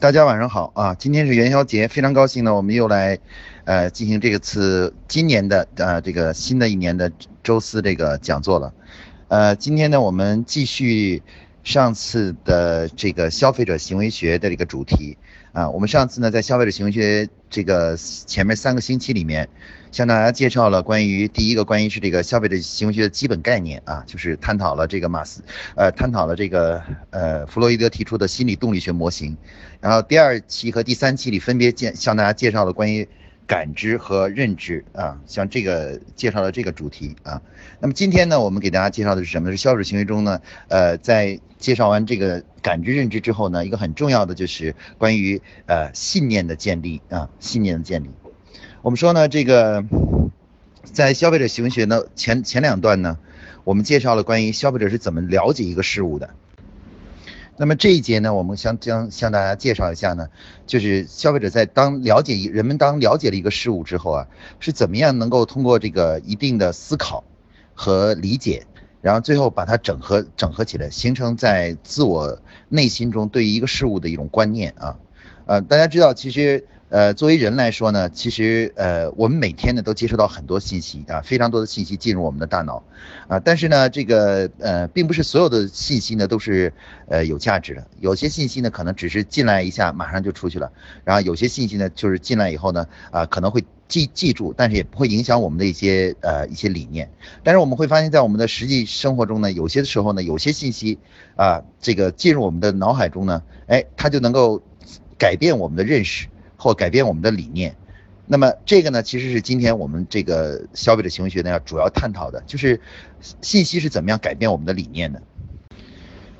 大家晚上好啊！今天是元宵节，非常高兴呢，我们又来，呃，进行这次今年的呃这个新的一年的周四这个讲座了。呃，今天呢，我们继续上次的这个消费者行为学的这个主题啊。我们上次呢，在消费者行为学这个前面三个星期里面，向大家介绍了关于第一个关于是这个消费者行为学的基本概念啊，就是探讨了这个马斯，呃，探讨了这个呃弗洛伊德提出的心理动力学模型。然后第二期和第三期里分别介向大家介绍了关于。感知和认知啊，像这个介绍了这个主题啊。那么今天呢，我们给大家介绍的是什么？是消费者行为中呢？呃，在介绍完这个感知认知之后呢，一个很重要的就是关于呃信念的建立啊，信念的建立。我们说呢，这个在消费者行为学的前前两段呢，我们介绍了关于消费者是怎么了解一个事物的。那么这一节呢，我们想将向大家介绍一下呢，就是消费者在当了解一人们当了解了一个事物之后啊，是怎么样能够通过这个一定的思考和理解，然后最后把它整合整合起来，形成在自我内心中对于一个事物的一种观念啊，呃，大家知道其实。呃，作为人来说呢，其实呃，我们每天呢都接收到很多信息啊，非常多的信息进入我们的大脑，啊，但是呢，这个呃，并不是所有的信息呢都是呃有价值的，有些信息呢可能只是进来一下马上就出去了，然后有些信息呢就是进来以后呢啊可能会记记住，但是也不会影响我们的一些呃一些理念，但是我们会发现，在我们的实际生活中呢，有些时候呢，有些信息啊这个进入我们的脑海中呢，哎，它就能够改变我们的认识。或改变我们的理念，那么这个呢，其实是今天我们这个消费者行为学呢要主要探讨的，就是信息是怎么样改变我们的理念的。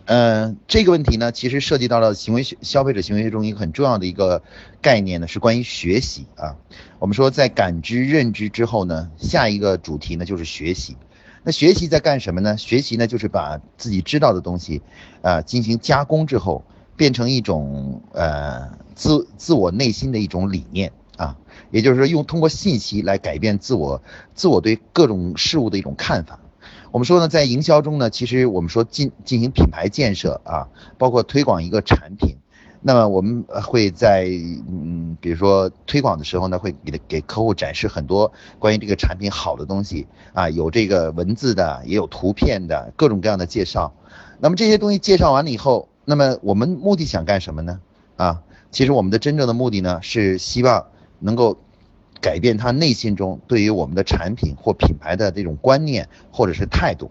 嗯，这个问题呢，其实涉及到了行为学消费者行为学中一个很重要的一个概念呢，是关于学习啊。我们说在感知认知之后呢，下一个主题呢就是学习。那学习在干什么呢？学习呢就是把自己知道的东西啊进行加工之后。变成一种呃自自我内心的一种理念啊，也就是说用通过信息来改变自我自我对各种事物的一种看法。我们说呢，在营销中呢，其实我们说进进行品牌建设啊，包括推广一个产品，那么我们会在嗯，比如说推广的时候呢，会给给客户展示很多关于这个产品好的东西啊，有这个文字的，也有图片的，各种各样的介绍。那么这些东西介绍完了以后。那么我们目的想干什么呢？啊，其实我们的真正的目的呢，是希望能够改变他内心中对于我们的产品或品牌的这种观念或者是态度。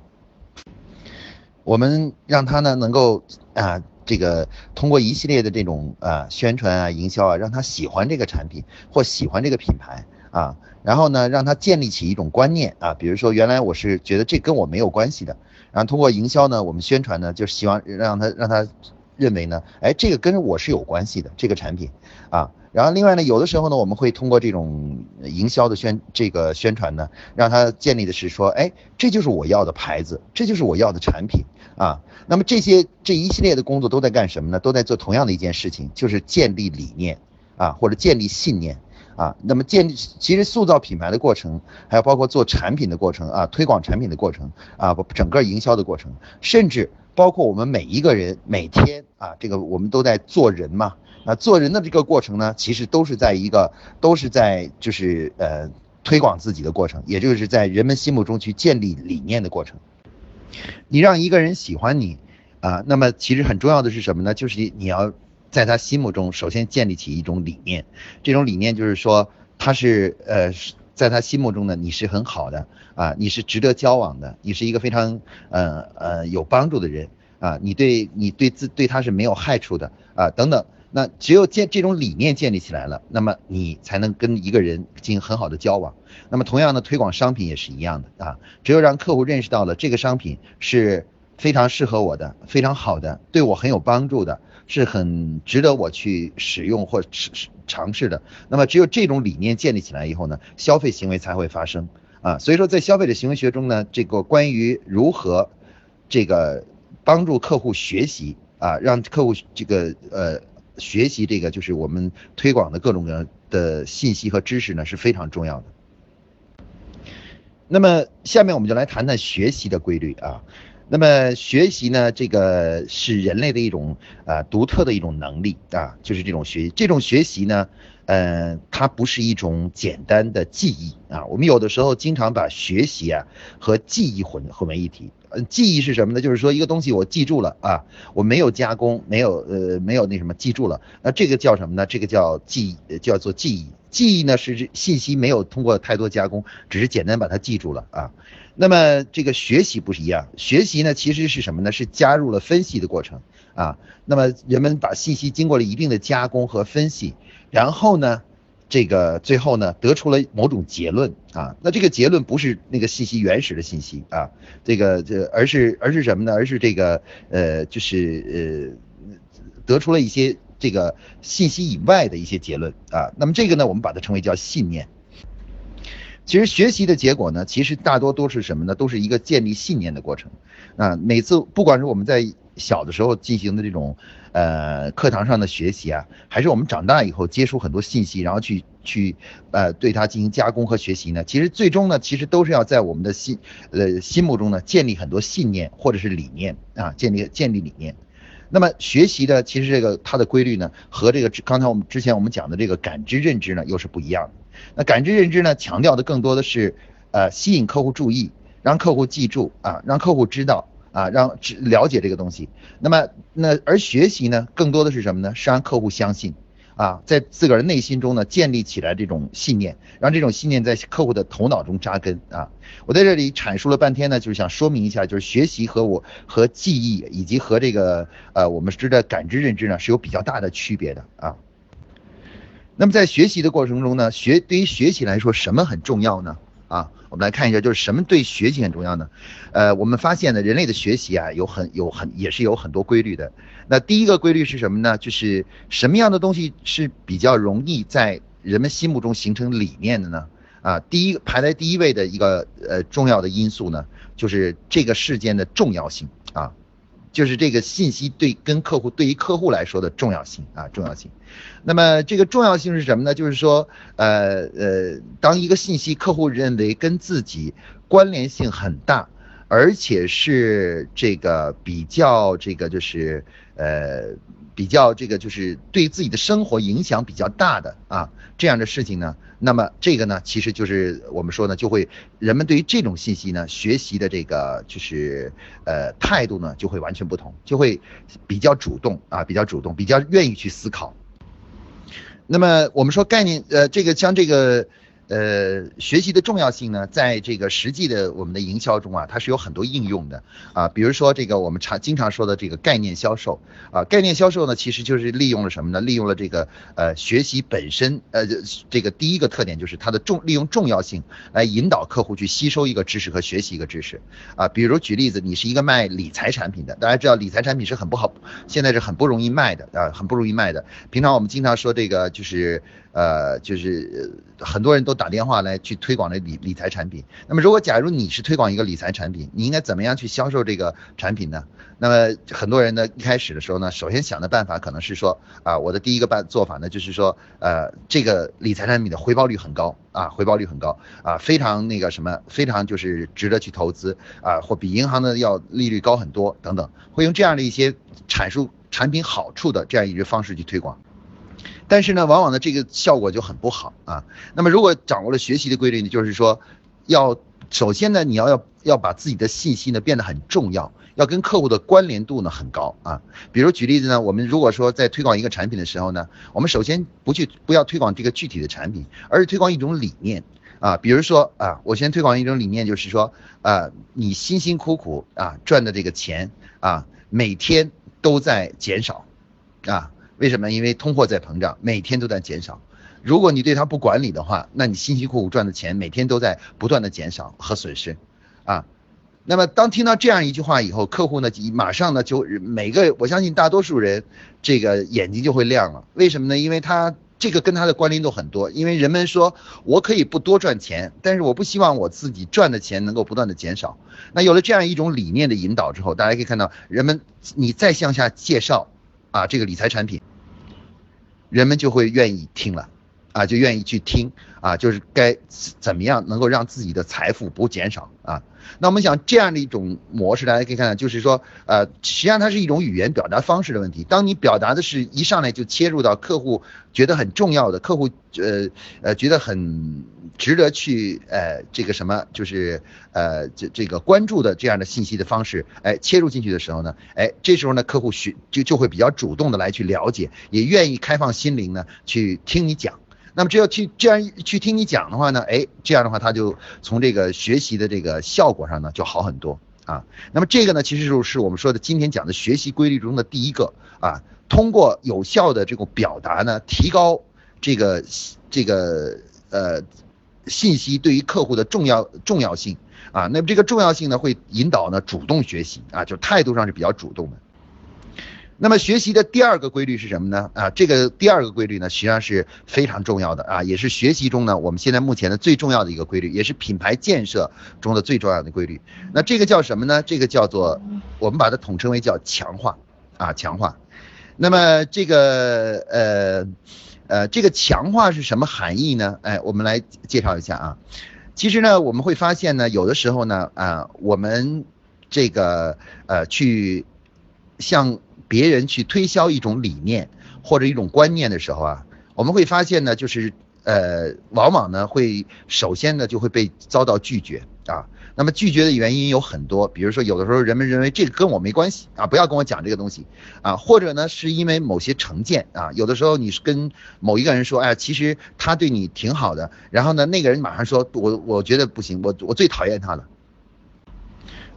我们让他呢能够啊，这个通过一系列的这种啊宣传啊、营销啊，让他喜欢这个产品或喜欢这个品牌啊，然后呢让他建立起一种观念啊，比如说原来我是觉得这跟我没有关系的。然后通过营销呢，我们宣传呢，就希望让他让他认为呢，哎，这个跟我是有关系的这个产品，啊，然后另外呢，有的时候呢，我们会通过这种营销的宣这个宣传呢，让他建立的是说，哎，这就是我要的牌子，这就是我要的产品，啊，那么这些这一系列的工作都在干什么呢？都在做同样的一件事情，就是建立理念，啊，或者建立信念。啊，那么建立其实塑造品牌的过程，还有包括做产品的过程啊，推广产品的过程啊，整个营销的过程，甚至包括我们每一个人每天啊，这个我们都在做人嘛，啊，做人的这个过程呢，其实都是在一个都是在就是呃推广自己的过程，也就是在人们心目中去建立理念的过程。你让一个人喜欢你啊，那么其实很重要的是什么呢？就是你要。在他心目中，首先建立起一种理念，这种理念就是说，他是呃，在他心目中呢，你是很好的啊，你是值得交往的，你是一个非常呃呃有帮助的人啊，你对你对自对他是没有害处的啊等等。那只有建这种理念建立起来了，那么你才能跟一个人进行很好的交往。那么同样的推广商品也是一样的啊，只有让客户认识到了这个商品是非常适合我的，非常好的，对我很有帮助的。是很值得我去使用或试尝试的。那么，只有这种理念建立起来以后呢，消费行为才会发生啊。所以说，在消费者行为学中呢，这个关于如何这个帮助客户学习啊，让客户这个呃学习这个就是我们推广的各种各样的信息和知识呢，是非常重要的。那么，下面我们就来谈谈学习的规律啊。那么学习呢，这个是人类的一种啊独特的一种能力啊，就是这种学习这种学习呢，呃，它不是一种简单的记忆啊。我们有的时候经常把学习啊和记忆混混为一体。呃，记忆是什么呢？就是说一个东西我记住了啊，我没有加工，没有呃没有那什么记住了，那这个叫什么呢？这个叫记忆，叫做记忆。记忆呢是信息没有通过太多加工，只是简单把它记住了啊。那么这个学习不是一样，学习呢其实是什么呢？是加入了分析的过程啊。那么人们把信息经过了一定的加工和分析，然后呢，这个最后呢得出了某种结论啊。那这个结论不是那个信息原始的信息啊，这个这而是而是什么呢？而是这个呃就是呃得出了一些这个信息以外的一些结论啊。那么这个呢，我们把它称为叫信念。其实学习的结果呢，其实大多都是什么呢？都是一个建立信念的过程。啊，每次不管是我们在小的时候进行的这种，呃，课堂上的学习啊，还是我们长大以后接触很多信息，然后去去，呃，对它进行加工和学习呢，其实最终呢，其实都是要在我们的心，呃，心目中呢建立很多信念或者是理念啊，建立建立理念。那么学习的其实这个它的规律呢，和这个刚才我们之前我们讲的这个感知认知呢，又是不一样的。那感知认知呢，强调的更多的是，呃，吸引客户注意，让客户记住啊，让客户知道啊，让了解这个东西。那么，那而学习呢，更多的是什么呢？是让客户相信啊，在自个儿内心中呢，建立起来这种信念，让这种信念在客户的头脑中扎根啊。我在这里阐述了半天呢，就是想说明一下，就是学习和我和记忆以及和这个呃我们知的感知认知呢，是有比较大的区别的啊。那么在学习的过程中呢，学对于学习来说什么很重要呢？啊，我们来看一下，就是什么对学习很重要呢？呃，我们发现呢，人类的学习啊，有很有很也是有很多规律的。那第一个规律是什么呢？就是什么样的东西是比较容易在人们心目中形成理念的呢？啊，第一排在第一位的一个呃重要的因素呢，就是这个事件的重要性啊。就是这个信息对跟客户对于客户来说的重要性啊重要性，那么这个重要性是什么呢？就是说，呃呃，当一个信息客户认为跟自己关联性很大，而且是这个比较这个就是呃。比较这个就是对自己的生活影响比较大的啊这样的事情呢，那么这个呢其实就是我们说呢就会人们对于这种信息呢学习的这个就是呃态度呢就会完全不同，就会比较主动啊比较主动，比较愿意去思考。那么我们说概念呃这个像这个。呃，学习的重要性呢，在这个实际的我们的营销中啊，它是有很多应用的啊。比如说这个我们常经常说的这个概念销售啊，概念销售呢，其实就是利用了什么呢？利用了这个呃学习本身呃这个第一个特点就是它的重利用重要性来引导客户去吸收一个知识和学习一个知识啊。比如举例子，你是一个卖理财产品的，大家知道理财产品是很不好，现在是很不容易卖的啊，很不容易卖的。平常我们经常说这个就是。呃，就是很多人都打电话来去推广这理理财产品。那么，如果假如你是推广一个理财产品，你应该怎么样去销售这个产品呢？那么，很多人呢一开始的时候呢，首先想的办法可能是说，啊，我的第一个办做法呢，就是说，呃，这个理财产品的回报率很高啊，回报率很高啊，非常那个什么，非常就是值得去投资啊，或比银行的要利率高很多等等，会用这样的一些阐述产品好处的这样一个方式去推广。但是呢，往往呢这个效果就很不好啊。那么如果掌握了学习的规律呢，就是说，要首先呢，你要要要把自己的信息呢变得很重要，要跟客户的关联度呢很高啊。比如举例子呢，我们如果说在推广一个产品的时候呢，我们首先不去不要推广这个具体的产品，而是推广一种理念啊。比如说啊，我先推广一种理念，就是说啊，你辛辛苦苦啊赚的这个钱啊，每天都在减少啊。为什么？因为通货在膨胀，每天都在减少。如果你对它不管理的话，那你辛辛苦苦赚的钱每天都在不断的减少和损失，啊。那么当听到这样一句话以后，客户呢马上呢就每个我相信大多数人这个眼睛就会亮了。为什么呢？因为他这个跟他的关联度很多。因为人们说我可以不多赚钱，但是我不希望我自己赚的钱能够不断的减少。那有了这样一种理念的引导之后，大家可以看到，人们你再向下介绍啊这个理财产品。人们就会愿意听了，啊，就愿意去听啊，就是该怎么样能够让自己的财富不减少啊。那我们想这样的一种模式，大家可以看到，就是说，呃，实际上它是一种语言表达方式的问题。当你表达的是一上来就切入到客户觉得很重要的，客户呃呃觉得很值得去呃这个什么，就是呃这这个关注的这样的信息的方式，哎，切入进去的时候呢，哎，这时候呢，客户学就就会比较主动的来去了解，也愿意开放心灵呢去听你讲。那么只要去这样去听你讲的话呢，哎，这样的话他就从这个学习的这个效果上呢就好很多啊。那么这个呢，其实就是我们说的今天讲的学习规律中的第一个啊，通过有效的这种表达呢，提高这个这个呃信息对于客户的重要重要性啊。那么这个重要性呢，会引导呢主动学习啊，就态度上是比较主动的。那么学习的第二个规律是什么呢？啊，这个第二个规律呢，实际上是非常重要的啊，也是学习中呢我们现在目前的最重要的一个规律，也是品牌建设中的最重要的规律。那这个叫什么呢？这个叫做我们把它统称为叫强化啊，强化。那么这个呃呃，这个强化是什么含义呢？哎，我们来介绍一下啊。其实呢，我们会发现呢，有的时候呢啊，我们这个呃去向别人去推销一种理念或者一种观念的时候啊，我们会发现呢，就是呃，往往呢会首先呢就会被遭到拒绝啊。那么拒绝的原因有很多，比如说有的时候人们认为这个跟我没关系啊，不要跟我讲这个东西啊，或者呢是因为某些成见啊。有的时候你是跟某一个人说，哎，其实他对你挺好的，然后呢那个人马上说，我我觉得不行，我我最讨厌他了。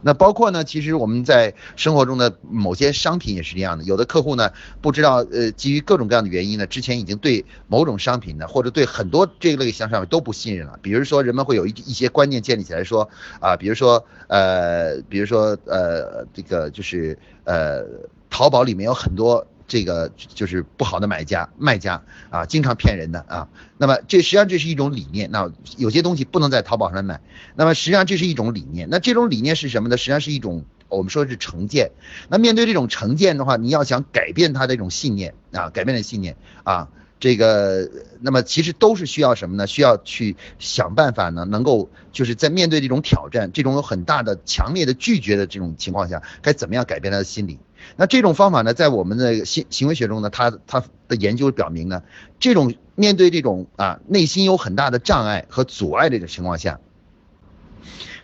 那包括呢，其实我们在生活中的某些商品也是这样的。有的客户呢，不知道呃，基于各种各样的原因呢，之前已经对某种商品呢，或者对很多这类型商品都不信任了。比如说，人们会有一一些观念建立起来，说啊，比如说呃，比如说呃，这个就是呃，淘宝里面有很多。这个就是不好的买家、卖家啊，经常骗人的啊。那么这实际上这是一种理念。那有些东西不能在淘宝上买。那么实际上这是一种理念。那这种理念是什么呢？实际上是一种我们说的是成见。那面对这种成见的话，你要想改变他的这种信念啊，改变的信念啊，这个那么其实都是需要什么呢？需要去想办法呢，能够就是在面对这种挑战、这种有很大的、强烈的拒绝的这种情况下，该怎么样改变他的心理？那这种方法呢，在我们的行行为学中呢，它它的研究表明呢，这种面对这种啊内心有很大的障碍和阻碍的这种情况下，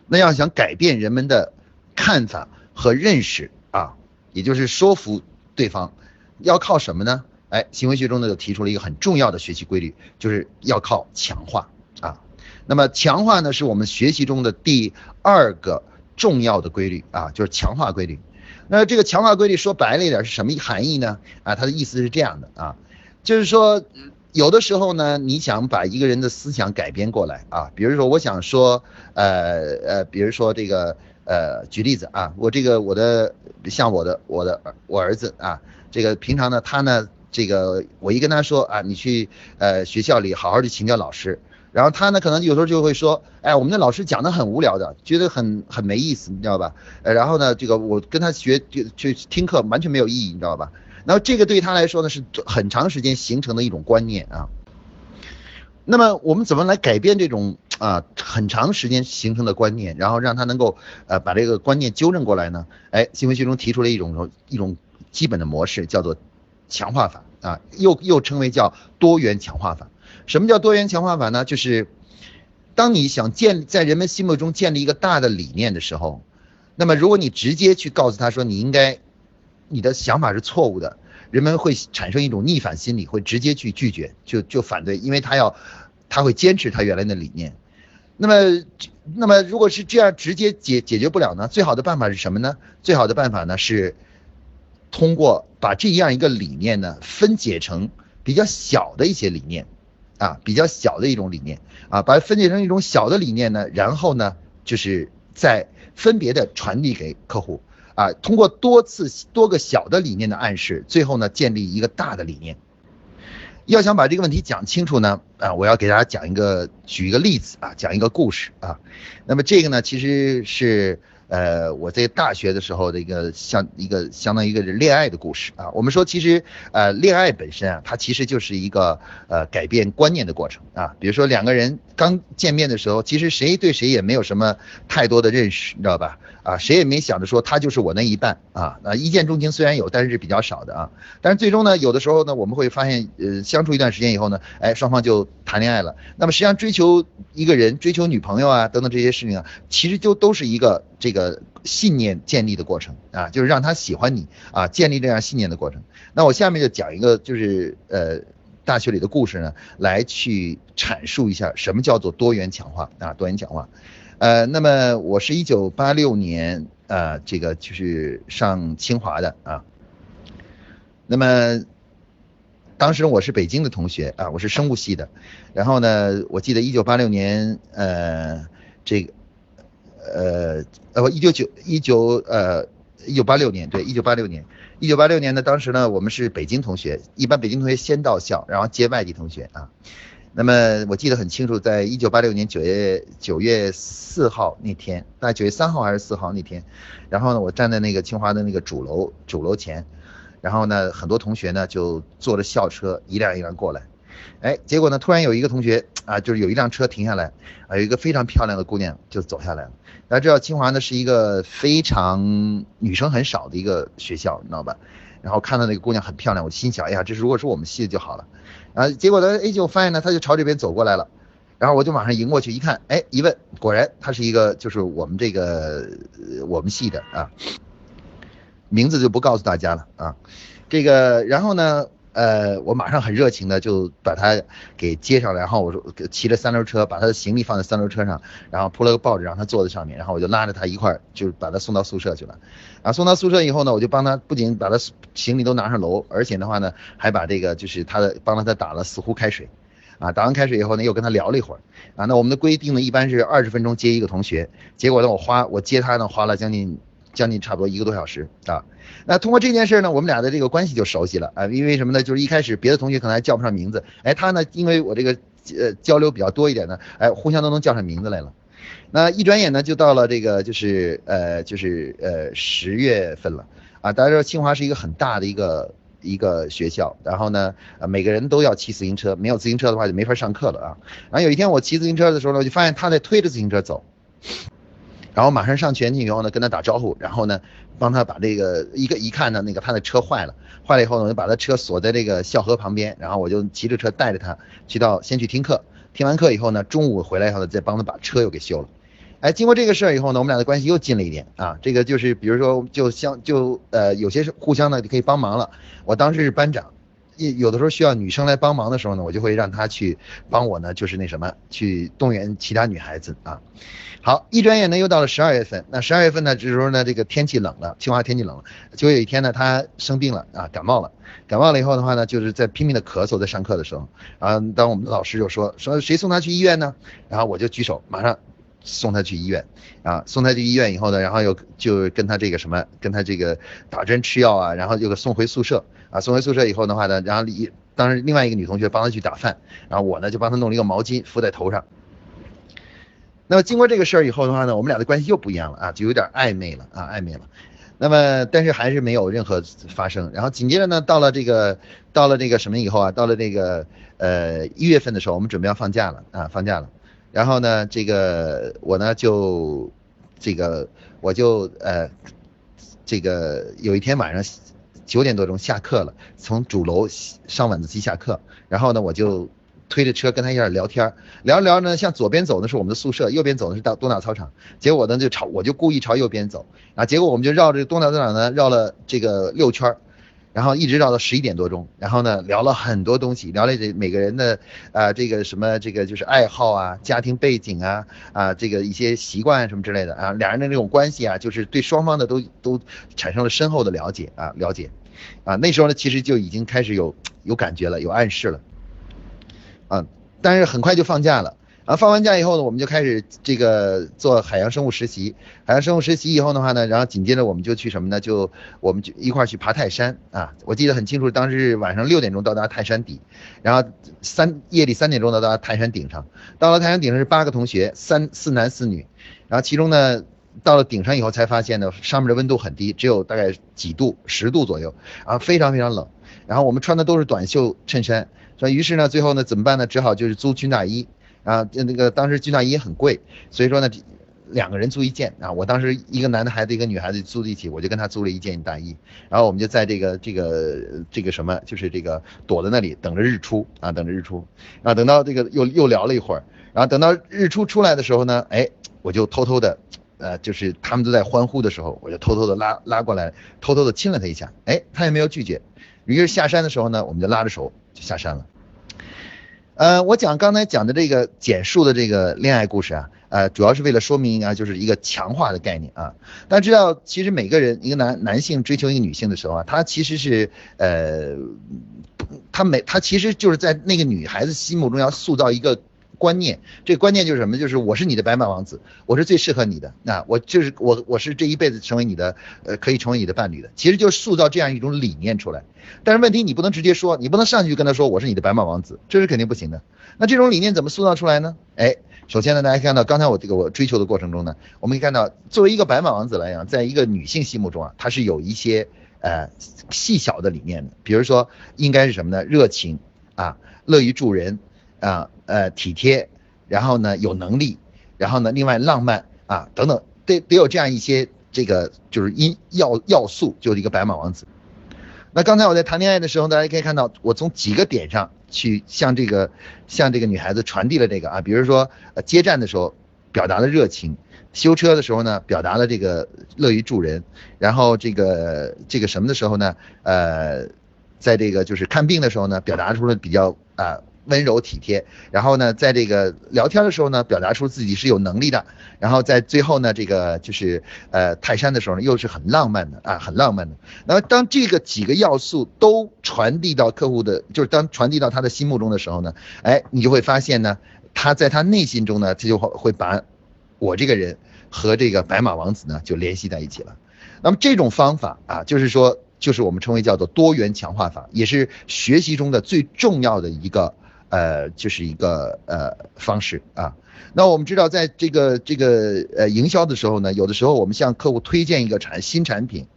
那要想改变人们的看法和认识啊，也就是说服对方，要靠什么呢？哎，行为学中呢就提出了一个很重要的学习规律，就是要靠强化啊。那么强化呢，是我们学习中的第二个重要的规律啊，就是强化规律。那这个强化规律说白了一点是什么含义呢？啊，它的意思是这样的啊，就是说有的时候呢，你想把一个人的思想改变过来啊，比如说我想说，呃呃，比如说这个呃，举例子啊，我这个我的像我的我的我儿子啊，这个平常呢他呢这个我一跟他说啊，你去呃学校里好好的请教老师。然后他呢，可能有时候就会说，哎，我们的老师讲的很无聊的，觉得很很没意思，你知道吧？呃，然后呢，这个我跟他学就去听课完全没有意义，你知道吧？然后这个对他来说呢，是很长时间形成的一种观念啊。那么我们怎么来改变这种啊很长时间形成的观念，然后让他能够呃把这个观念纠正过来呢？哎，行为学中提出了一种一种基本的模式，叫做强化法啊，又又称为叫多元强化法。什么叫多元强化法呢？就是当你想建在人们心目中建立一个大的理念的时候，那么如果你直接去告诉他说你应该，你的想法是错误的，人们会产生一种逆反心理，会直接去拒绝，就就反对，因为他要他会坚持他原来的理念。那么那么如果是这样直接解解决不了呢？最好的办法是什么呢？最好的办法呢是通过把这样一个理念呢分解成比较小的一些理念。啊，比较小的一种理念啊，把它分解成一种小的理念呢，然后呢，就是再分别的传递给客户啊，通过多次多个小的理念的暗示，最后呢，建立一个大的理念。要想把这个问题讲清楚呢，啊，我要给大家讲一个举一个例子啊，讲一个故事啊。那么这个呢，其实是呃，我在大学的时候的一个像一个相当于一个恋爱的故事啊。我们说，其实呃，恋爱本身啊，它其实就是一个呃改变观念的过程啊。比如说两个人刚见面的时候，其实谁对谁也没有什么太多的认识，你知道吧？啊，谁也没想着说他就是我那一半啊。那一见钟情虽然有，但是是比较少的啊。但是最终呢，有的时候呢，我们会发现，呃，相处一段时间以后呢，哎，双方就谈恋爱了。那么实际上追求一个人、追求女朋友啊等等这些事情啊，其实就都是一个这个信念建立的过程啊，就是让他喜欢你啊，建立这样信念的过程。那我下面就讲一个就是呃大学里的故事呢，来去阐述一下什么叫做多元强化啊，多元强化。呃，那么我是一九八六年呃，这个就是上清华的啊。那么当时我是北京的同学啊，我是生物系的。然后呢，我记得一九八六年，呃，这个，呃，呃，一九九一九呃一九八六年，对，一九八六年，一九八六年呢，当时呢，我们是北京同学，一般北京同学先到校，然后接外地同学啊。那么我记得很清楚，在一九八六年九月九月四号那天，大概九月三号还是四号那天，然后呢，我站在那个清华的那个主楼主楼前，然后呢，很多同学呢就坐着校车一辆一辆过来，哎，结果呢，突然有一个同学啊，就是有一辆车停下来，啊，有一个非常漂亮的姑娘就走下来了。大家知道清华呢是一个非常女生很少的一个学校，你知道吧？然后看到那个姑娘很漂亮，我心想，哎呀，这如果是我们系的就好了。啊，结果呢，哎，就发现呢，他就朝这边走过来了，然后我就马上迎过去一看，哎，一问，果然他是一个就是我们这个我们系的啊，名字就不告诉大家了啊，这个，然后呢，呃，我马上很热情的就把他给接上来，然后我说骑着三轮车把他的行李放在三轮车上，然后铺了个报纸让他坐在上面，然后我就拉着他一块儿就把他送到宿舍去了。啊，送到宿舍以后呢，我就帮他不仅把他行李都拿上楼，而且的话呢，还把这个就是他的帮了他打了四壶开水，啊，打完开水以后呢，又跟他聊了一会儿，啊，那我们的规定呢，一般是二十分钟接一个同学，结果呢，我花我接他呢花了将近将近差不多一个多小时啊，那通过这件事呢，我们俩的这个关系就熟悉了啊，因为什么呢？就是一开始别的同学可能还叫不上名字，哎，他呢，因为我这个呃交流比较多一点呢，哎，互相都能叫上名字来了。那一转眼呢，就到了这个就是呃就是呃十月份了啊。大家知道清华是一个很大的一个一个学校，然后呢，呃每个人都要骑自行车，没有自行车的话就没法上课了啊。然后有一天我骑自行车的时候呢，我就发现他在推着自行车走，然后马上上前去以后呢，跟他打招呼，然后呢帮他把这个一个一看呢，那个他的车坏了，坏了以后呢，我就把他车锁在这个校河旁边，然后我就骑着车带着他去到先去听课。听完课以后呢，中午回来以后呢，再帮他把车又给修了。哎，经过这个事儿以后呢，我们俩的关系又近了一点啊。这个就是，比如说，就相就呃，有些互相呢就可以帮忙了。我当时是班长，有的时候需要女生来帮忙的时候呢，我就会让她去帮我呢，就是那什么，去动员其他女孩子啊。好，一转眼呢又到了十二月份，那十二月份呢，这时候呢这个天气冷了，清华天气冷了，就有一天呢她生病了啊，感冒了。感冒了以后的话呢，就是在拼命的咳嗽，在上课的时候，啊，当我们的老师就说说谁送她去医院呢？然后我就举手，马上送他去医院，啊，送他去医院以后呢，然后又就跟他这个什么，跟他这个打针吃药啊，然后又给送回宿舍，啊，送回宿舍以后的话呢，然后一当时另外一个女同学帮他去打饭，然后我呢就帮他弄了一个毛巾敷在头上。那么经过这个事儿以后的话呢，我们俩的关系又不一样了啊，就有点暧昧了啊，暧昧了。那么，但是还是没有任何发生。然后紧接着呢，到了这个，到了这个什么以后啊，到了这个呃一月份的时候，我们准备要放假了啊，放假了。然后呢，这个我呢就这个我就呃这个有一天晚上九点多钟下课了，从主楼上晚自习下课，然后呢我就。推着车跟他一块聊天，聊着聊着呢，向左边走的是我们的宿舍，右边走的是到东大操场。结果呢，就朝我就故意朝右边走啊，结果我们就绕着东大操场呢绕了这个六圈，然后一直绕到十一点多钟，然后呢聊了很多东西，聊了这每个人的啊这个什么这个就是爱好啊、家庭背景啊啊这个一些习惯啊什么之类的啊，两人的那种关系啊，就是对双方的都都产生了深厚的了解啊了解啊，那时候呢其实就已经开始有有感觉了，有暗示了。啊，但是很快就放假了啊！放完假以后呢，我们就开始这个做海洋生物实习。海洋生物实习以后的话呢，然后紧接着我们就去什么呢？就我们就一块去爬泰山啊！我记得很清楚，当时晚上六点钟到达泰山底，然后三夜里三点钟到达泰山顶上。到了泰山顶上是八个同学，三四男四女，然后其中呢，到了顶上以后才发现呢，上面的温度很低，只有大概几度，十度左右，啊，非常非常冷。然后我们穿的都是短袖衬衫，所以于是呢，最后呢怎么办呢？只好就是租军大衣，啊，那个当时军大衣很贵，所以说呢。两个人租一件啊，我当时一个男的孩子一个女孩子租在一起，我就跟他租了一件大衣，然后我们就在这个这个这个什么，就是这个躲在那里等着日出啊，等着日出啊，等到这个又又聊了一会儿，然后等到日出出来的时候呢，哎，我就偷偷的，呃，就是他们都在欢呼的时候，我就偷偷的拉拉过来，偷偷的亲了他一下，哎，他也没有拒绝，于是下山的时候呢，我们就拉着手就下山了。呃，我讲刚才讲的这个简述的这个恋爱故事啊。呃，主要是为了说明啊，就是一个强化的概念啊。大家知道，其实每个人，一个男男性追求一个女性的时候啊，他其实是呃，他每他其实就是在那个女孩子心目中要塑造一个观念，这个观念就是什么？就是我是你的白马王子，我是最适合你的，那我就是我我是这一辈子成为你的呃，可以成为你的伴侣的。其实就是塑造这样一种理念出来。但是问题你不能直接说，你不能上去就跟他说我是你的白马王子，这是肯定不行的。那这种理念怎么塑造出来呢？哎。首先呢，大家看到刚才我这个我追求的过程中呢，我们可以看到，作为一个白马王子来讲，在一个女性心目中啊，她是有一些呃细小的理念的，比如说应该是什么呢？热情啊，乐于助人啊，呃体贴，然后呢有能力，然后呢另外浪漫啊等等，得得有这样一些这个就是因要要素，就是一个白马王子。那刚才我在谈恋爱的时候，大家可以看到，我从几个点上去向这个向这个女孩子传递了这个啊，比如说呃接站的时候表达了热情，修车的时候呢表达了这个乐于助人，然后这个这个什么的时候呢，呃，在这个就是看病的时候呢表达出了比较啊。温柔体贴，然后呢，在这个聊天的时候呢，表达出自己是有能力的，然后在最后呢，这个就是呃泰山的时候呢，又是很浪漫的啊，很浪漫的。那么当这个几个要素都传递到客户的，就是当传递到他的心目中的时候呢，哎，你就会发现呢，他在他内心中呢，他就会会把我这个人和这个白马王子呢就联系在一起了。那么这种方法啊，就是说，就是我们称为叫做多元强化法，也是学习中的最重要的一个。呃，就是一个呃方式啊。那我们知道，在这个这个呃营销的时候呢，有的时候我们向客户推荐一个产新产品，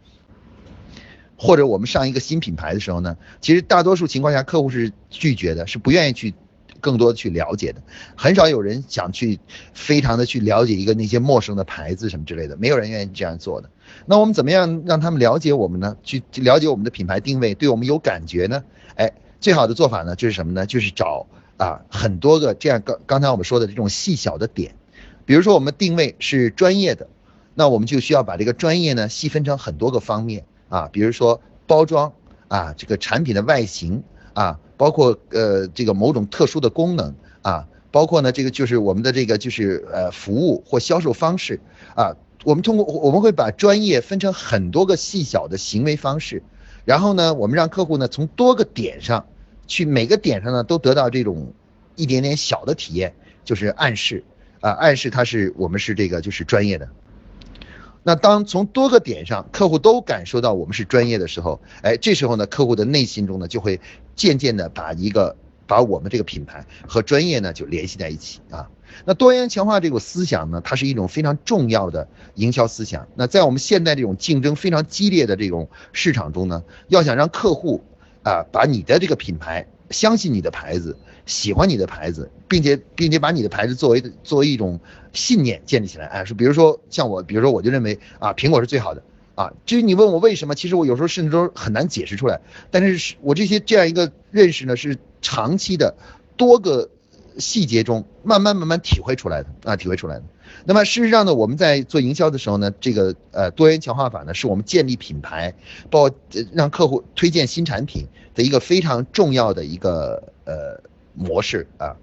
或者我们上一个新品牌的时候呢，其实大多数情况下客户是拒绝的，是不愿意去更多的去了解的。很少有人想去非常的去了解一个那些陌生的牌子什么之类的，没有人愿意这样做的。那我们怎么样让他们了解我们呢？去了解我们的品牌定位，对我们有感觉呢？哎。最好的做法呢，就是什么呢？就是找啊很多个这样刚刚才我们说的这种细小的点，比如说我们定位是专业的，那我们就需要把这个专业呢细分成很多个方面啊，比如说包装啊，这个产品的外形啊，包括呃这个某种特殊的功能啊，包括呢这个就是我们的这个就是呃服务或销售方式啊，我们通过我们会把专业分成很多个细小的行为方式。然后呢，我们让客户呢从多个点上去，每个点上呢都得到这种一点点小的体验，就是暗示啊，暗示他是我们是这个就是专业的。那当从多个点上客户都感受到我们是专业的时候，哎，这时候呢客户的内心中呢就会渐渐的把一个把我们这个品牌和专业呢就联系在一起啊。那多元强化这种思想呢，它是一种非常重要的营销思想。那在我们现在这种竞争非常激烈的这种市场中呢，要想让客户啊把你的这个品牌相信你的牌子，喜欢你的牌子，并且并且把你的牌子作为作为一种信念建立起来，哎，说比如说像我，比如说我就认为啊苹果是最好的啊。至于你问我为什么，其实我有时候甚至都很难解释出来。但是我这些这样一个认识呢，是长期的多个。细节中慢慢慢慢体会出来的啊，体会出来的。那么事实上呢，我们在做营销的时候呢，这个呃多元强化法呢，是我们建立品牌，包括让客户推荐新产品的一个非常重要的一个呃模式啊。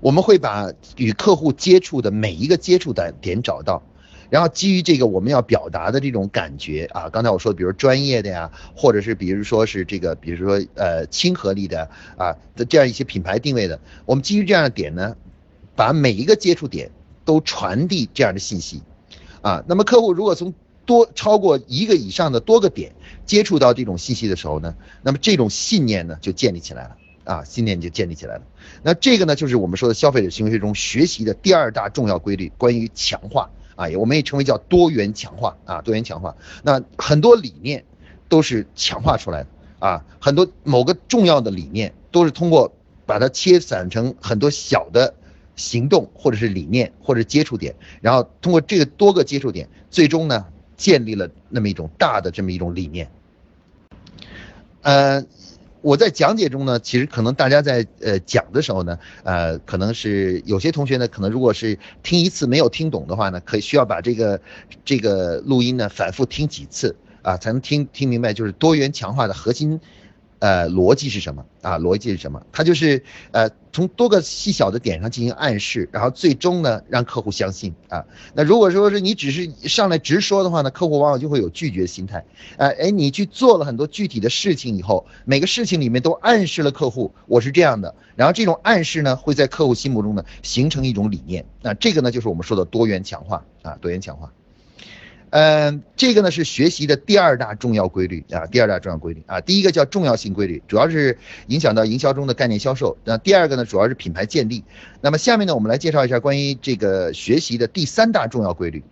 我们会把与客户接触的每一个接触的点找到。然后基于这个我们要表达的这种感觉啊，刚才我说，比如专业的呀，或者是比如说是这个，比如说呃亲和力的啊的这样一些品牌定位的，我们基于这样的点呢，把每一个接触点都传递这样的信息，啊，那么客户如果从多超过一个以上的多个点接触到这种信息的时候呢，那么这种信念呢就建立起来了啊，信念就建立起来了。那这个呢就是我们说的消费者行为学中学习的第二大重要规律，关于强化。啊，我们也称为叫多元强化啊，多元强化。那很多理念都是强化出来的啊，很多某个重要的理念都是通过把它切散成很多小的行动或者是理念或者接触点，然后通过这个多个接触点，最终呢建立了那么一种大的这么一种理念。呃。我在讲解中呢，其实可能大家在呃讲的时候呢，呃，可能是有些同学呢，可能如果是听一次没有听懂的话呢，可以需要把这个这个录音呢反复听几次啊，才能听听明白，就是多元强化的核心。呃，逻辑是什么啊？逻辑是什么？它就是呃，从多个细小的点上进行暗示，然后最终呢，让客户相信啊。那如果说是你只是上来直说的话呢，客户往往就会有拒绝心态。呃，哎，你去做了很多具体的事情以后，每个事情里面都暗示了客户我是这样的，然后这种暗示呢，会在客户心目中呢形成一种理念。那这个呢，就是我们说的多元强化啊，多元强化。嗯，这个呢是学习的第二大重要规律啊，第二大重要规律啊，第一个叫重要性规律，主要是影响到营销中的概念销售。那第二个呢，主要是品牌建立。那么下面呢，我们来介绍一下关于这个学习的第三大重要规律，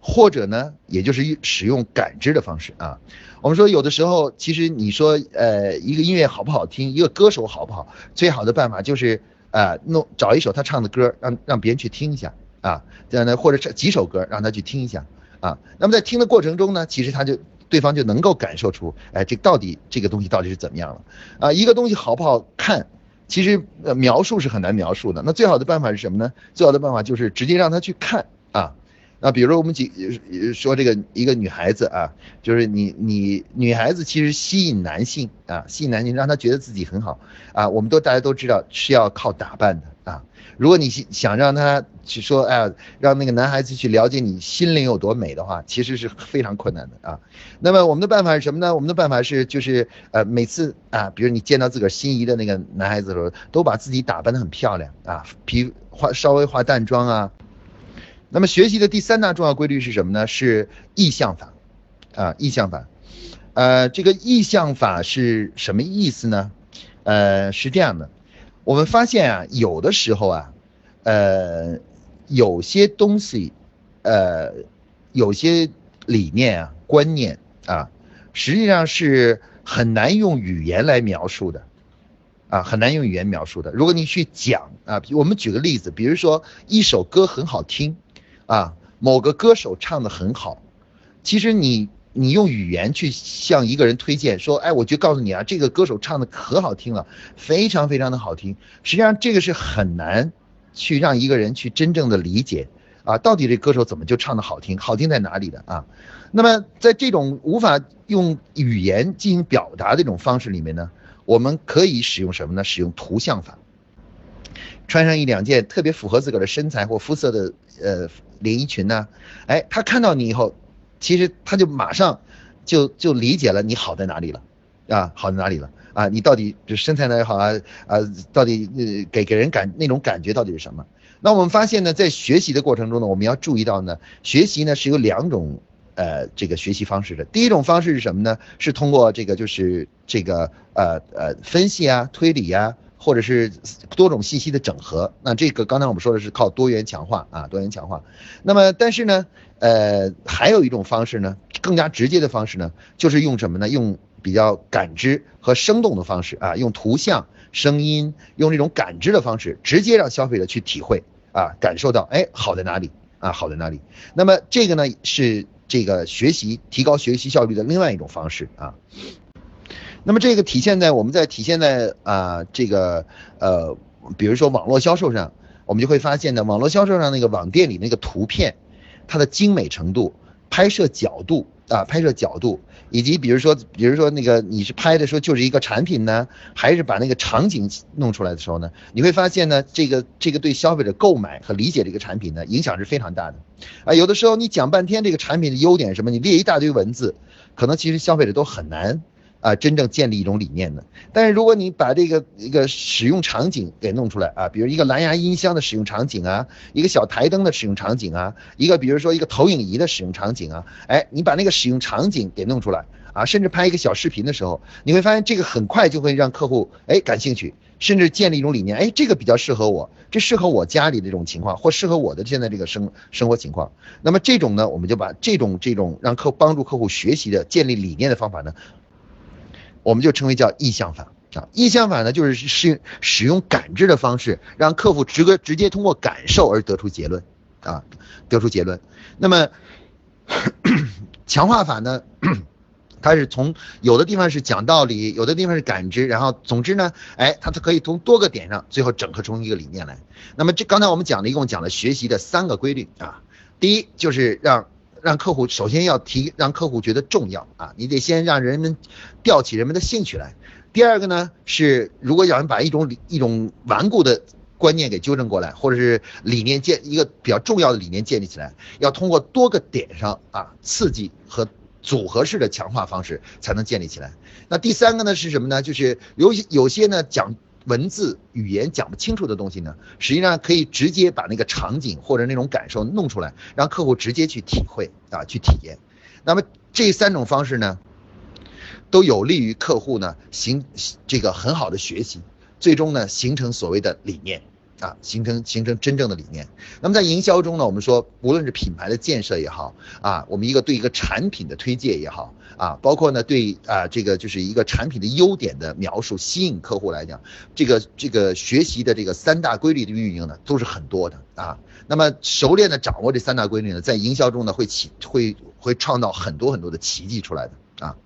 或者呢，也就是使用感知的方式啊。我们说有的时候，其实你说呃，一个音乐好不好听，一个歌手好不好，最好的办法就是啊，弄找一首他唱的歌，让让别人去听一下。啊，这样呢，或者是几首歌，让他去听一下啊。那么在听的过程中呢，其实他就对方就能够感受出，哎，这到底这个东西到底是怎么样了啊？一个东西好不好看，其实呃描述是很难描述的。那最好的办法是什么呢？最好的办法就是直接让他去看啊。那比如我们几说这个一个女孩子啊，就是你你女孩子其实吸引男性啊，吸引男性让他觉得自己很好啊。我们都大家都知道是要靠打扮的啊。如果你想让他去说，哎呀，让那个男孩子去了解你心灵有多美的话，其实是非常困难的啊。那么我们的办法是什么呢？我们的办法是，就是呃，每次啊，比如你见到自个儿心仪的那个男孩子的时候，都把自己打扮得很漂亮啊，皮化稍微化淡妆啊。那么学习的第三大重要规律是什么呢？是意向法啊，意向法。呃，这个意向法是什么意思呢？呃，是这样的。我们发现啊，有的时候啊，呃，有些东西，呃，有些理念啊、观念啊，实际上是很难用语言来描述的，啊，很难用语言描述的。如果你去讲啊，我们举个例子，比如说一首歌很好听，啊，某个歌手唱的很好，其实你。你用语言去向一个人推荐说，哎，我就告诉你啊，这个歌手唱的可好听了，非常非常的好听。实际上这个是很难去让一个人去真正的理解啊，到底这歌手怎么就唱的好听，好听在哪里的啊？那么在这种无法用语言进行表达的这种方式里面呢，我们可以使用什么呢？使用图像法，穿上一两件特别符合自个儿的身材或肤色的呃连衣裙呢，哎，他看到你以后。其实他就马上就就理解了你好在哪里了，啊，好在哪里了啊？你到底就身材呢也好啊啊，到底呃给给人感那种感觉到底是什么？那我们发现呢，在学习的过程中呢，我们要注意到呢，学习呢是有两种呃这个学习方式的。第一种方式是什么呢？是通过这个就是这个呃呃分析啊、推理呀。或者是多种信息的整合，那这个刚才我们说的是靠多元强化啊，多元强化。那么，但是呢，呃，还有一种方式呢，更加直接的方式呢，就是用什么呢？用比较感知和生动的方式啊，用图像、声音，用这种感知的方式，直接让消费者去体会啊，感受到哎，好在哪里啊，好在哪里。那么这个呢，是这个学习提高学习效率的另外一种方式啊。那么这个体现在我们在体现在啊这个呃，比如说网络销售上，我们就会发现呢，网络销售上那个网店里那个图片，它的精美程度、拍摄角度啊、拍摄角度，以及比如说比如说那个你是拍的时候就是一个产品呢，还是把那个场景弄出来的时候呢，你会发现呢，这个这个对消费者购买和理解这个产品呢，影响是非常大的。啊，有的时候你讲半天这个产品的优点什么，你列一大堆文字，可能其实消费者都很难。啊，真正建立一种理念的。但是如果你把这个一个使用场景给弄出来啊，比如一个蓝牙音箱的使用场景啊，一个小台灯的使用场景啊，一个比如说一个投影仪的使用场景啊，哎，你把那个使用场景给弄出来啊，甚至拍一个小视频的时候，你会发现这个很快就会让客户哎感兴趣。甚至建立一种理念，哎，这个比较适合我，这适合我家里这种情况，或适合我的现在这个生生活情况。那么这种呢，我们就把这种这种让客帮助客户学习的建立理念的方法呢，我们就称为叫意向法啊。意向法呢，就是使使用感知的方式，让客户直个直接通过感受而得出结论啊，得出结论。那么强化法呢？它是从有的地方是讲道理，有的地方是感知，然后总之呢，哎，它可以从多个点上最后整合出一个理念来。那么这刚才我们讲的一共讲了学习的三个规律啊，第一就是让让客户首先要提让客户觉得重要啊，你得先让人们吊起人们的兴趣来。第二个呢是如果想把一种理一种顽固的观念给纠正过来，或者是理念建一个比较重要的理念建立起来，要通过多个点上啊刺激和。组合式的强化方式才能建立起来。那第三个呢是什么呢？就是有有些呢讲文字语言讲不清楚的东西呢，实际上可以直接把那个场景或者那种感受弄出来，让客户直接去体会啊，去体验。那么这三种方式呢，都有利于客户呢形这个很好的学习，最终呢形成所谓的理念。啊，形成形成真正的理念。那么在营销中呢，我们说，无论是品牌的建设也好，啊，我们一个对一个产品的推介也好，啊，包括呢对啊这个就是一个产品的优点的描述，吸引客户来讲，这个这个学习的这个三大规律的运用呢，都是很多的啊。那么熟练的掌握这三大规律呢，在营销中呢会起会会创造很多很多的奇迹出来的啊。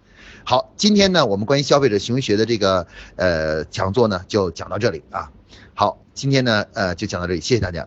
好，今天呢我们关于消费者行为学的这个呃讲座呢就讲到这里啊。好，今天呢，呃，就讲到这里，谢谢大家。